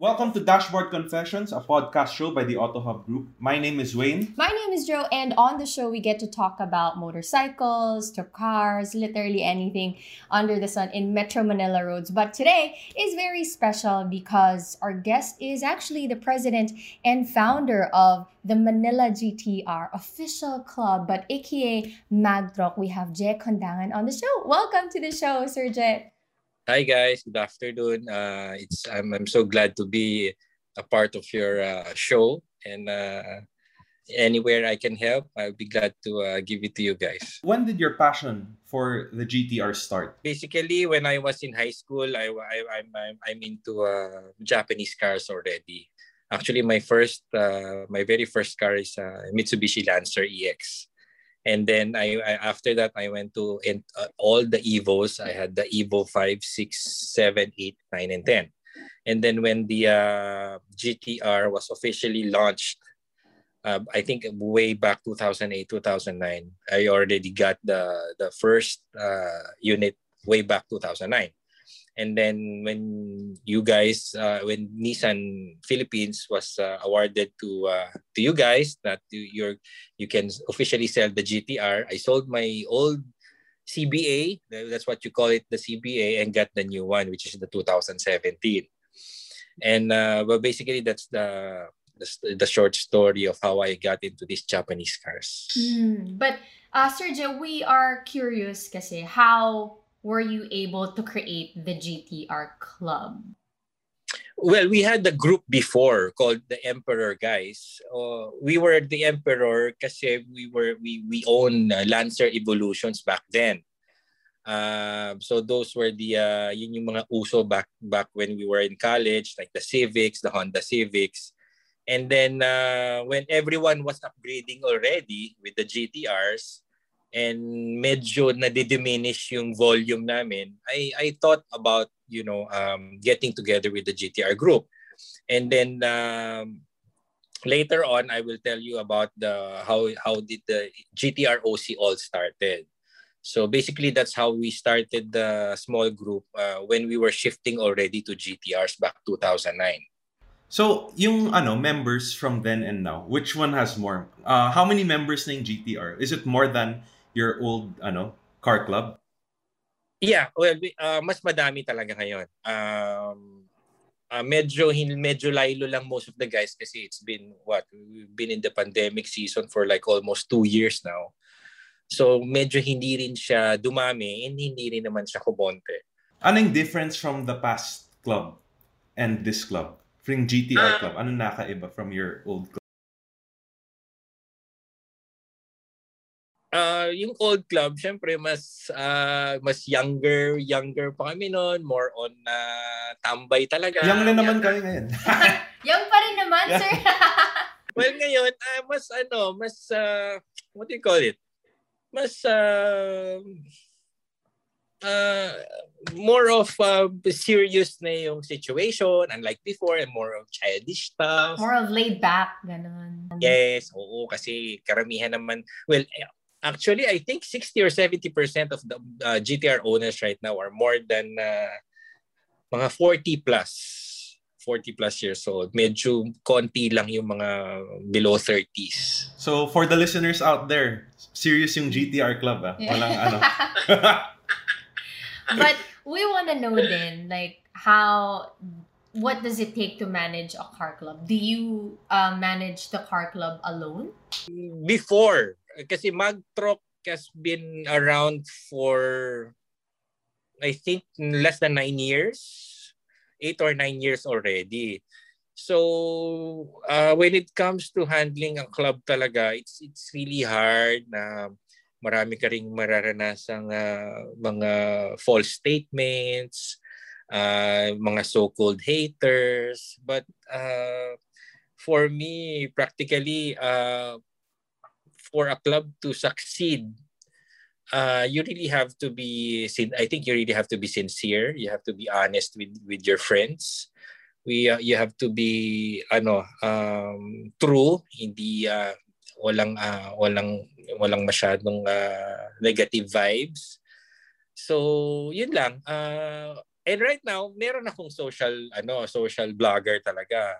Welcome to Dashboard Confessions, a podcast show by the Auto Hub Group. My name is Wayne. My name is Joe, and on the show, we get to talk about motorcycles, to cars, literally anything under the sun in Metro Manila roads. But today is very special because our guest is actually the president and founder of the Manila GTR official club, but aka Magtroc. We have Jay Kondangan on the show. Welcome to the show, Sir Jay. Hi guys, good afternoon. Uh, it's I'm I'm so glad to be a part of your uh, show and uh, anywhere I can help, I'll be glad to uh, give it to you guys. When did your passion for the GTR start? Basically, when I was in high school, I, I I'm, I'm I'm into uh, Japanese cars already. Actually, my first uh, my very first car is a Mitsubishi Lancer EX and then I, I, after that I went to uh, all the Evos. I had the Evo 5, 6, 7, 8, 9, and 10. And then when the uh, GTR was officially launched, uh, I think way back 2008, 2009, I already got the the first uh, unit way back 2009 and then when you guys uh, when Nissan Philippines was uh, awarded to uh, to you guys that you're you can officially sell the GTR I sold my old CBA that's what you call it the CBA and got the new one which is the 2017 and uh, well basically that's the, the the short story of how I got into these Japanese cars. Mm, but uh, Sergio we are curious kasi how were you able to create the GTR club? Well, we had the group before called the Emperor guys. Uh, we were the Emperor kasi we were we we own uh, Lancer Evolutions back then. Uh, so those were the uh, yun yung mga uso back back when we were in college like the Civics, the Honda Civics. And then uh, when everyone was upgrading already with the GTRs, and medyo na-diminish yung volume namin, I, I thought about, you know, um, getting together with the GTR group. And then um, later on, I will tell you about the how, how did the GTR OC all started. So basically, that's how we started the small group uh, when we were shifting already to GTRs back 2009. So, yung ano, members from then and now, which one has more? Uh, how many members ng GTR? Is it more than your old ano car club? Yeah, well, uh, mas madami talaga ngayon. Um, uh, medyo medyo laylo lang most of the guys kasi it's been what we've been in the pandemic season for like almost two years now. So medyo hindi rin siya dumami and hindi rin naman siya kubonte. Anong difference from the past club and this club? From GTR uh, club, ano nakaiba from your old club? Uh, yung old club, syempre mas uh, mas younger, younger pa kami noon, more on uh, tambay talaga. Young na naman kayo ngayon. young pa rin naman, sir. well, ngayon, uh, mas ano, mas uh, what do you call it? Mas uh, uh, more of uh, serious na yung situation unlike before and more of childish stuff. More of laid back, ganun. Yes, oo, kasi karamihan naman, well, actually, I think 60 or 70% of the uh, GTR owners right now are more than uh, mga 40 plus. 40 plus years old. Medyo konti lang yung mga below 30s. So, for the listeners out there, serious yung GTR club ah. Yeah. Walang ano. But we want to know then, like, how what does it take to manage a car club? Do you uh, manage the car club alone? Before, kasi Magtroc has been around for I think less than nine years, eight or nine years already. So uh, when it comes to handling a club talaga, it's it's really hard na marami ka ring mararanasang uh, mga false statements, uh, mga so-called haters. But uh, for me, practically, uh, for a club to succeed, uh, you really have to be. I think you really have to be sincere. You have to be honest with with your friends. We uh, you have to be ano um, true. Hindi uh, walang uh, walang walang masyadong uh, negative vibes. So yun lang. Uh, And right now, meron akong social ano, social blogger talaga.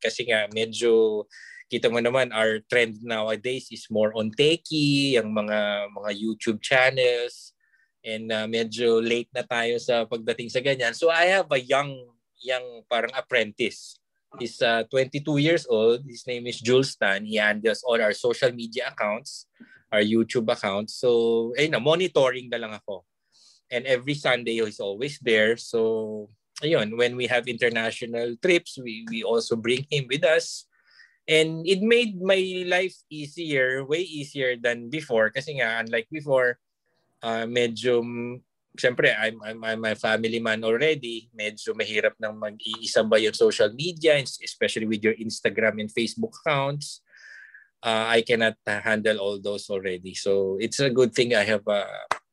Kasi nga medyo kita mo naman our trend nowadays is more on techie, yung mga mga YouTube channels and uh, medyo late na tayo sa pagdating sa ganyan. So I have a young young parang apprentice. He's uh, 22 years old. His name is Jules Tan. He handles all our social media accounts, our YouTube accounts. So, ayun na, monitoring na lang ako and every Sunday he's always there. So, ayun, when we have international trips, we, we also bring him with us. And it made my life easier, way easier than before. Kasi nga, unlike before, uh, medyo, siyempre, I'm, I'm, I'm a family man already. Medyo mahirap nang mag-iisa ba yung social media, especially with your Instagram and Facebook accounts. Uh, I cannot handle all those already. So it's a good thing I have a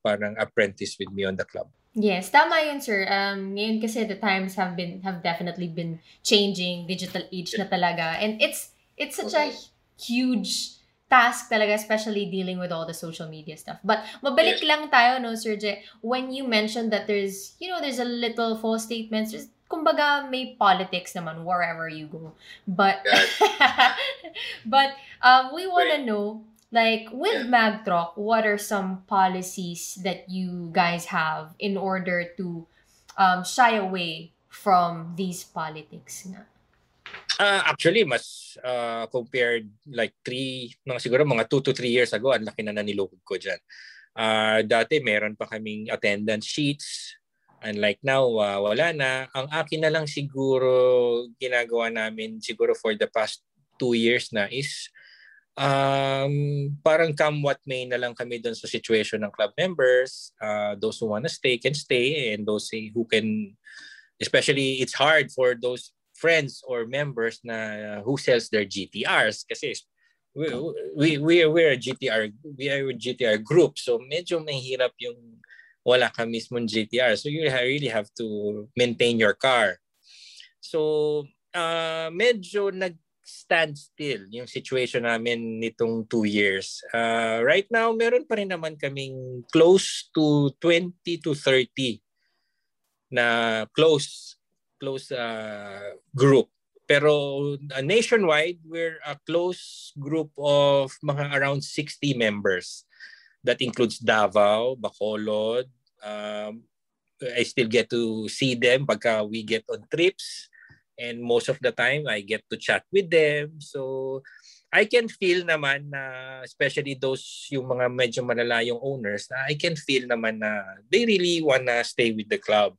parang apprentice with me on the club. Yes, tama yun, sir. Um, ngayon kasi the times have been have definitely been changing, digital age na talaga. And it's it's such okay. a huge task talaga, especially dealing with all the social media stuff. But mabalik yes. lang tayo, no, Sir Je, when you mentioned that there's, you know, there's a little false statements, there's, kumbaga, may politics naman wherever you go. But, but um, we want to know, Like with yeah. Magtroc, what are some policies that you guys have in order to um, shy away from these politics na? Uh, actually, mas uh, compared like three, mga siguro mga two to three years ago, ang laki na nanilukod ko dyan. Uh, dati meron pa kaming attendance sheets. Unlike now, uh, wala na. Ang akin na lang siguro ginagawa namin siguro for the past two years na is um, parang come what may na lang kami doon sa situation ng club members. Uh, those who wanna stay can stay and those who can, especially it's hard for those friends or members na uh, who sells their GTRs kasi we we we we're a GTR we are a GTR group. So medyo mahirap yung wala ka mismong GTR so you really have to maintain your car. So uh, medyo nag stand still yung situation namin nitong two years. Uh, right now, meron pa rin naman kaming close to 20 to 30 na close close uh, group. Pero uh, nationwide, we're a close group of mga around 60 members. That includes Davao, Bacolod. Um, I still get to see them pagka we get on trips and most of the time I get to chat with them. So I can feel naman na especially those yung mga medyo malalayong owners na I can feel naman na they really wanna stay with the club.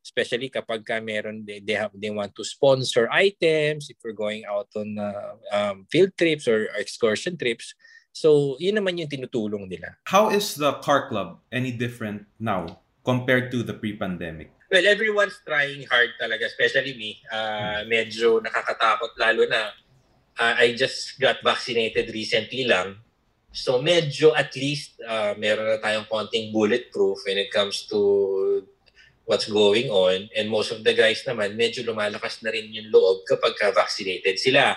Especially kapag ka meron they, they have they want to sponsor items if we're going out on uh, um, field trips or excursion trips. So, yun naman yung tinutulong nila. How is the car club any different now compared to the pre-pandemic? Well, everyone's trying hard talaga, especially me. Uh, medyo nakakatakot lalo na uh, I just got vaccinated recently lang. So medyo at least uh, meron na tayong konting bulletproof when it comes to what's going on. And most of the guys naman, medyo lumalakas na rin yung loob kapag ka-vaccinated sila.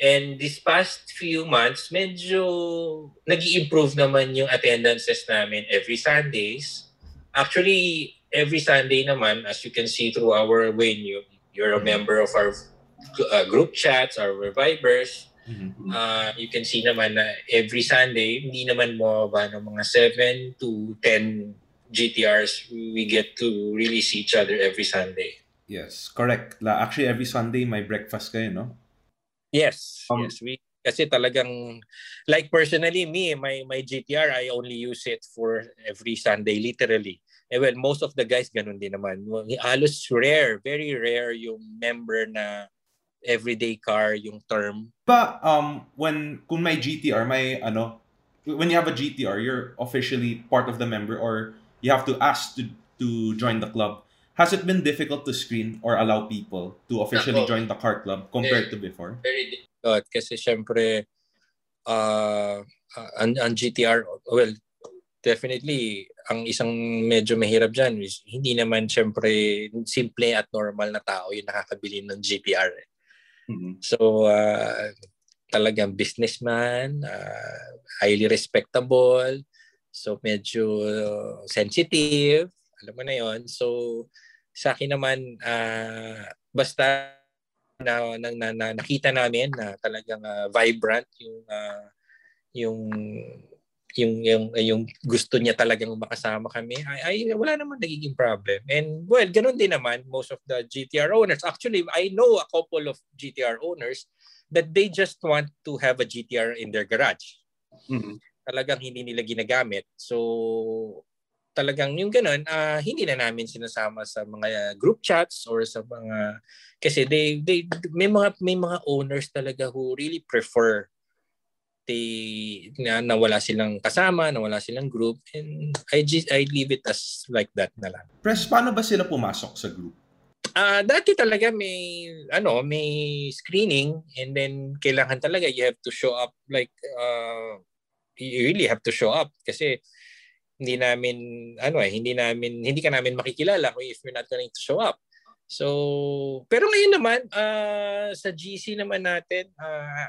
And this past few months, medyo nag improve naman yung attendances namin every Sundays. Actually, every Sunday naman, as you can see through our venue, you're a mm-hmm. member of our uh, group chats, our Vibers. Mm-hmm. Uh, you can see naman na every Sunday, hindi naman mo ba ng mga 7 to 10 GTRs, we get to really see each other every Sunday. Yes, correct. La, actually, every Sunday, may breakfast kayo, no? Yes, um, yes. We, kasi talagang, like personally, me, my, my GTR, I only use it for every Sunday, literally. Eh well, most of the guys ganun din naman. Halos rare, very rare yung member na everyday car yung term. But um when kung may GTR, may ano, when you have a GTR, you're officially part of the member or you have to ask to to join the club. Has it been difficult to screen or allow people to officially join the car club compared very, to before? Very difficult kasi syempre uh, uh, ang, ang GTR, well, definitely ang isang medyo mahirap dyan is hindi naman syempre simple at normal na tao yung nakakabili ng GPR. Eh. Mm-hmm. So, uh, talagang businessman, uh, highly respectable, so medyo sensitive, alam mo na yon So, Sa akin naman, uh, basta na, na, na, na nakita namin na talagang uh, vibrant yung uh, yung yung yung yung gusto niya talagang makasama kami ay, ay wala naman nagiging problem. And well ganun din naman most of the GTR owners. Actually I know a couple of GTR owners that they just want to have a GTR in their garage. Mm-hmm. talagang hindi nila ginagamit. So talagang yung ganun uh, hindi na namin sinasama sa mga group chats or sa mga kasi they they may mga may mga owners talaga who really prefer they na nawala silang kasama, nawala silang group and I just I leave it as like that na lang. Press paano ba sila pumasok sa group? Ah, uh, dati talaga may ano, may screening and then kailangan talaga you have to show up like uh, you really have to show up kasi hindi namin ano eh, hindi namin hindi ka namin makikilala if you're not going to show up. So, pero ngayon naman uh, sa GC naman natin, uh,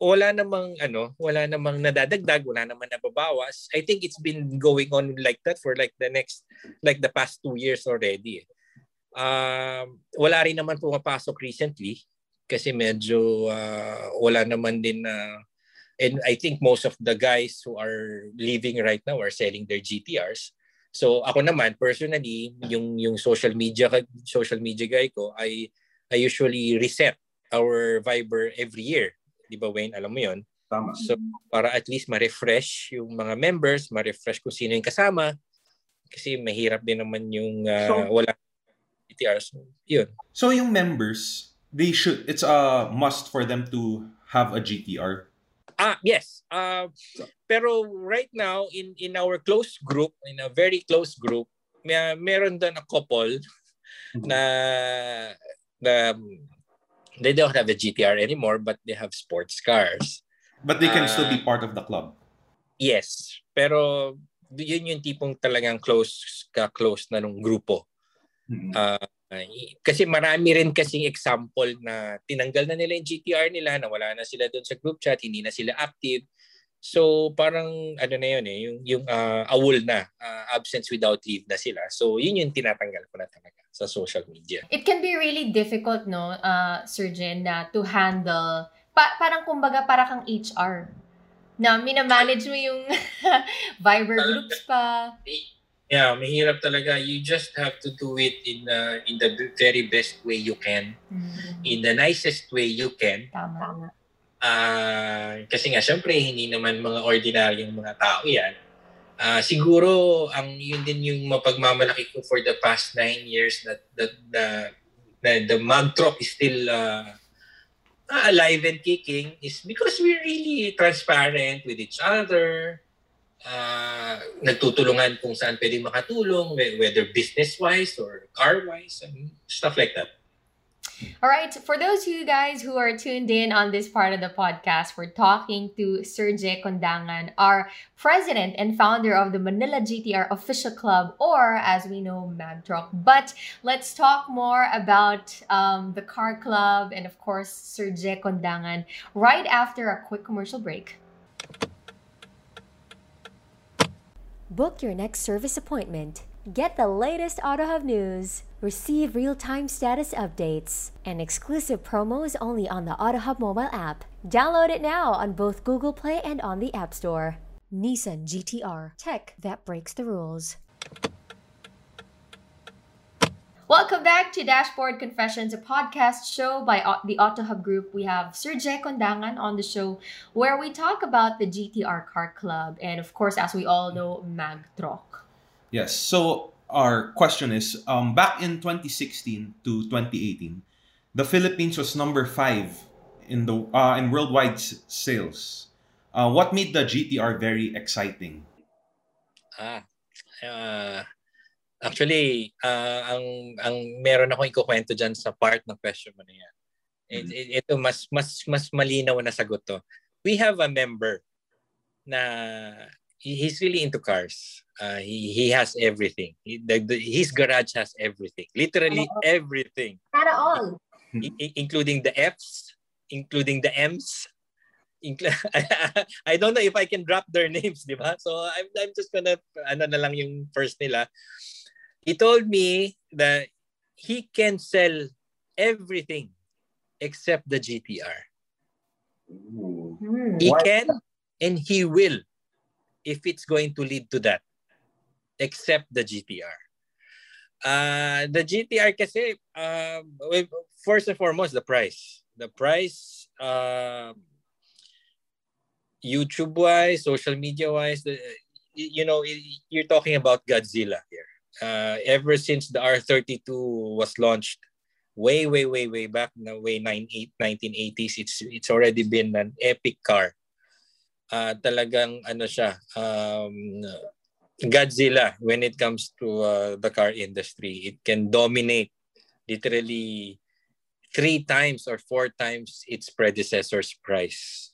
wala namang ano, wala namang nadadagdag, wala namang nababawas. I think it's been going on like that for like the next like the past two years already. Um, wala rin naman pumapasok recently kasi medyo uh, wala naman din na uh, and I think most of the guys who are leaving right now are selling their GTRs. So ako naman personally, yung yung social media social media guy ko, I I usually reset our Viber every year Di ba, Wayne? Alam mo yon Tama. So, para at least ma-refresh yung mga members, ma-refresh kung sino yung kasama. Kasi mahirap din naman yung uh, so, wala GTR. So, yun. So, yung members, they should, it's a must for them to have a GTR? Ah, yes. Uh, pero right now, in in our close group, in a very close group, may, meron doon a couple mm-hmm. na na they don't have a GTR anymore, but they have sports cars. But they can uh, still be ah. part of the club. Yes. Pero yun yung tipong talagang close ka-close na nung grupo. Mm-hmm. Uh, kasi marami rin kasing example na tinanggal na nila yung GTR nila, na wala na sila doon sa group chat, hindi na sila active. So parang ano na yun eh, yung, yung uh, awol na, uh, absence without leave na sila. So yun yung tinatanggal ko na talaga sa social media. It can be really difficult, no, uh, Sir Jen, na to handle, pa- parang kumbaga para kang HR, na minamanage mo yung Viber groups pa. Yeah, mahirap talaga. You just have to do it in uh, in the very best way you can. Mm-hmm. In the nicest way you can. Tama. Uh, kasi nga, syempre, hindi naman mga ordinaryong mga tao yan. Uh, siguro, ang yun din yung mapagmamalaki ko for the past nine years that, that the, the, the Magtrop is still uh, alive and kicking is because we're really transparent with each other. Uh, nagtutulungan kung saan pwede makatulong, whether business-wise or car-wise, and stuff like that. All right, for those of you guys who are tuned in on this part of the podcast, we're talking to Sir Jay Kondangan, our president and founder of the Manila GTR Official Club, or as we know, MagTruck. But let's talk more about um, the car club and, of course, Sir Jay Kondangan right after a quick commercial break. Book your next service appointment. Get the latest AutoHub news Receive real-time status updates and exclusive promos only on the AutoHub mobile app. Download it now on both Google Play and on the App Store. Nissan GTR. Tech that breaks the rules. Welcome back to Dashboard Confessions, a podcast show by the AutoHub Group. We have Jay Kondangan on the show where we talk about the GTR Car Club and, of course, as we all know, MagTrock. Yes. So our question is um, back in 2016 to 2018, the Philippines was number five in the uh, in worldwide sales. Uh, what made the GTR very exciting? Ah, uh, actually, uh, ang ang meron ako ikukwento diyan sa part ng question mo na yan. Mm-hmm. It, ito mas mas mas malinaw na sagot to. We have a member na he's really into cars. Uh, he he has everything. He, the, the, his garage has everything. Literally oh. everything. Para all. I, including the Fs, including the Ms. I don't know if I can drop their names, di ba? So I'm I'm just gonna ano na lang yung first nila. He told me that he can sell everything except the GTR. Hmm. He Why? can and he will if it's going to lead to that except the GTR. Uh, the GTR kasi, uh, first and foremost, the price. The price, uh, YouTube-wise, social media-wise, the, you know, you're talking about Godzilla here. Uh, ever since the R32 was launched, way, way, way, way back way 1980s, it's it's already been an epic car. Uh, talagang ano siya, um, Godzilla when it comes to uh, the car industry. It can dominate literally three times or four times its predecessor's price.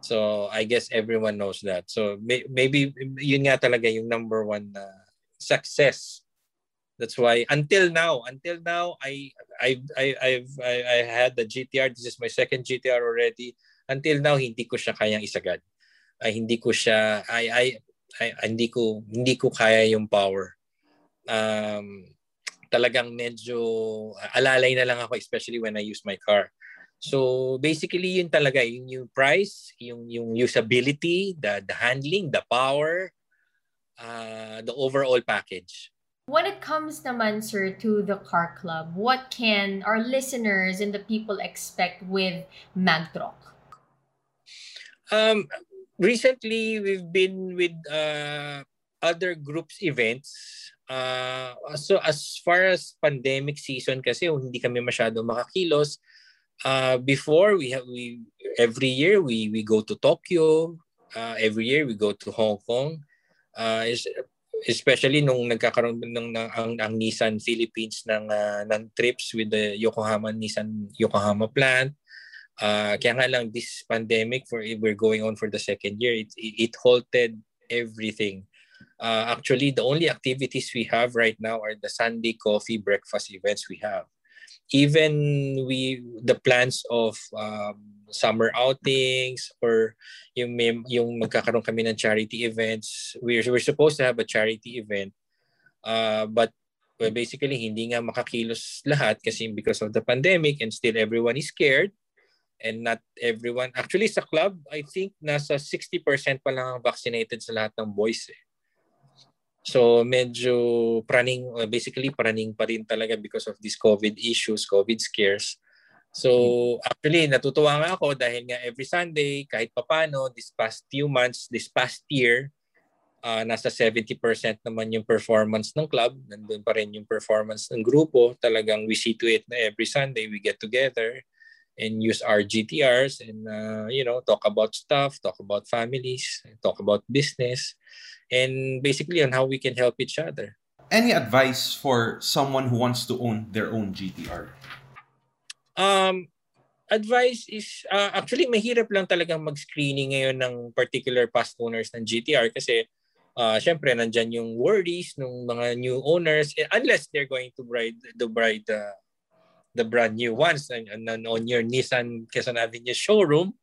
So I guess everyone knows that. So may- maybe yun nga talaga yung number one uh, success. That's why until now, until now, I I I I've I, I had the GTR. This is my second GTR already. Until now, hindi ko siya kayang isagad. Ay hindi ko siya I, I hindi ko hindi ko kaya yung power. Um, talagang medyo alalay na lang ako especially when I use my car. So basically yun talaga yung, yung price, yung yung usability, the the handling, the power, uh, the overall package. When it comes naman, sir, to the car club, what can our listeners and the people expect with Magtrock? Um, recently, we've been with uh, other groups events. Uh, so as far as pandemic season kasi hindi kami masyado makakilos. Uh, before we have we every year we we go to Tokyo. Uh, every year we go to Hong Kong. Uh, especially nung nagkakaroon ng, ng ang, ang Nissan Philippines ng uh, ng trips with the Yokohama Nissan Yokohama plant. Uh, kaya nga lang this pandemic for we're going on for the second year it, it halted everything. Uh, actually the only activities we have right now are the Sunday coffee breakfast events we have. Even we the plans of um, summer outings or yung may, yung magkakaroon kami ng charity events. We're we're supposed to have a charity event. Uh, but well, basically hindi nga makakilos lahat kasi because of the pandemic and still everyone is scared and not everyone actually sa club I think nasa 60% pa lang ang vaccinated sa lahat ng boys eh. So medyo praning uh, basically praning pa rin talaga because of these COVID issues, COVID scares. So actually natutuwa nga ako dahil nga every Sunday kahit papano this past few months, this past year uh, nasa 70% naman yung performance ng club, nandun pa rin yung performance ng grupo. Talagang we see to it na every Sunday we get together and use our GTRs and uh, you know talk about stuff, talk about families, talk about business, and basically on how we can help each other. Any advice for someone who wants to own their own GTR? Um, advice is uh, actually mahirap lang talagang mag-screening ngayon ng particular past owners ng GTR kasi uh, syempre nandyan yung worries ng mga new owners eh, unless they're going to ride the bride uh, the brand new ones and, and then on your Nissan Quezon Avenue showroom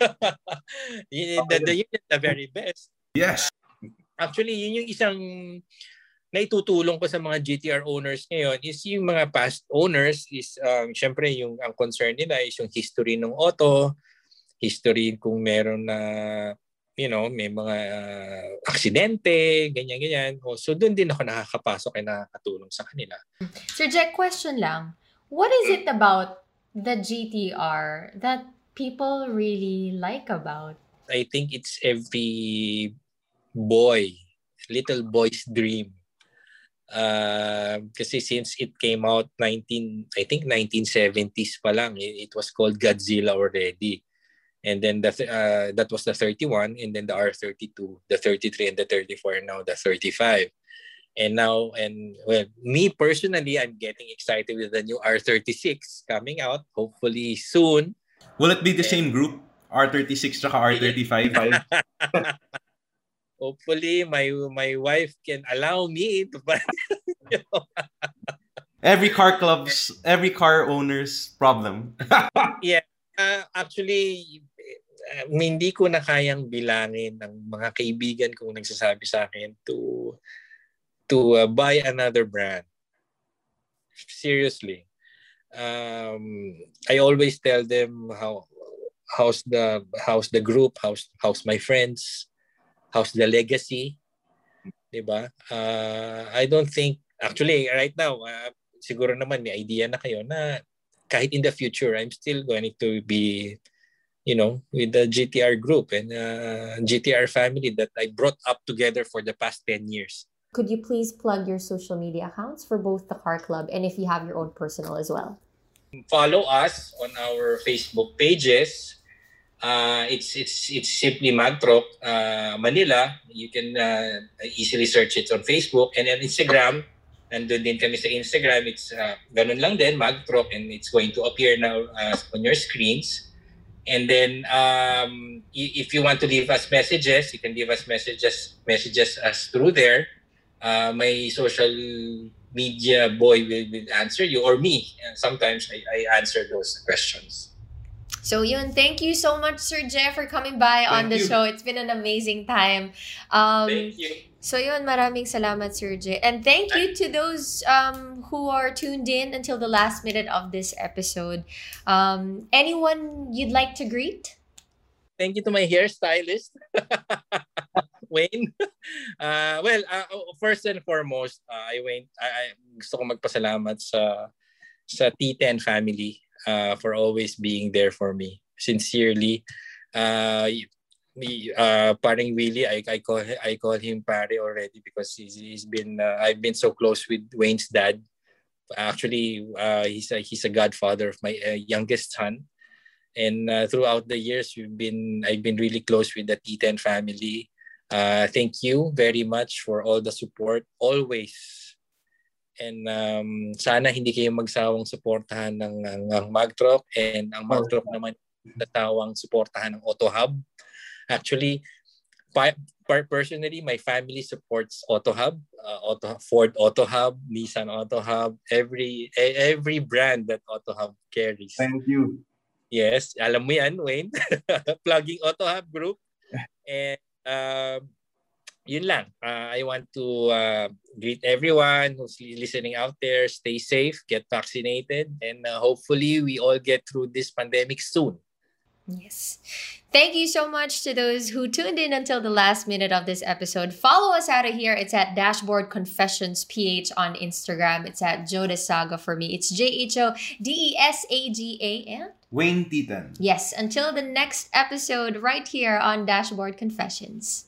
yun, the, the, yun is the very best Yes. actually yun yung isang naitutulong ko sa mga GTR owners ngayon is yung mga past owners is um, syempre yung ang concern nila is yung history ng auto, history kung meron na you know, may mga uh, aksidente, ganyan-ganyan. Oh, so doon din ako nakakapasok at nakakatulong sa kanila. Sir Jack, question lang. What is it about the GTR that people really like about? I think it's every boy, little boy's dream. Uh, kasi since it came out 19, I think 1970s pa lang, it, it was called Godzilla already. And then the, uh, that was the 31, and then the R32, the 33, and the 34, and now the 35. And now, and well, me personally, I'm getting excited with the new R36 coming out, hopefully soon. Will it be the same group? R36 tsaka R35? hopefully my my wife can allow me to buy you know. every car club's every car owner's problem. yeah. Uh, actually uh, hindi ko na kayang bilangin ng mga kaibigan kong nagsasabi sa akin to to uh, buy another brand. seriously. Um, I always tell them how how's the how's the group, how's how's my friends, how's the legacy, 'di ba? Uh, I don't think actually right now uh, siguro naman may idea na kayo na kahit in the future I'm still going to be you know with the GTR group and uh, GTR family that I brought up together for the past 10 years. Could you please plug your social media accounts for both the car club and if you have your own personal as well? Follow us on our Facebook pages. Uh, it's it's it's simply Magtrop uh, Manila. You can uh, easily search it on Facebook and on Instagram. Nandun din kami sa Instagram. It's uh, ganun lang din, Magtrop, and it's going to appear now uh, on your screens. And then, um, if you want to leave us messages, you can leave us messages messages us through there. Uh, my social media boy will, will answer you or me. And sometimes I, I answer those questions. So yun, thank you so much, Sir Jeff, for coming by Thank on the you. show. It's been an amazing time. Um, Thank you. So yun, maraming salamat, Sir J. And thank you to those um, who are tuned in until the last minute of this episode. Um, anyone you'd like to greet? Thank you to my hairstylist, Wayne. Uh, well, uh, first and foremost, uh, I went. I, I gusto ko magpasalamat sa sa T10 family uh, for always being there for me. Sincerely, uh, me, uh, paring Willie, I, I call I call him pare already because he's, he's been uh, I've been so close with Wayne's dad. Actually, uh, he's a, he's a godfather of my uh, youngest son and uh, throughout the years we've been I've been really close with the T10 family. Uh, thank you very much for all the support always. And um, sana hindi kayo magsawang suportahan ng, ng, ng Magtrop and ang Magtrop naman natawang suportahan ng Auto Hub. Actually, pa- per- personally, my family supports Auto Hub, uh, Auto Ford Auto Hub, Nissan Auto Hub, every e- every brand that Auto Hub carries. Thank you. Yes, alam mo yan, Wayne. Plugging Auto Hub Group. And um, yun lang. Uh, I want to uh, greet everyone who's listening out there. Stay safe, get vaccinated, and uh, hopefully we all get through this pandemic soon. Yes. Thank you so much to those who tuned in until the last minute of this episode. Follow us out of here. It's at Dashboard Confessions PH on Instagram. It's at Joe Saga for me. It's J H O D E S A G A and Wayne Titan. yes, until the next episode right here on Dashboard Confessions.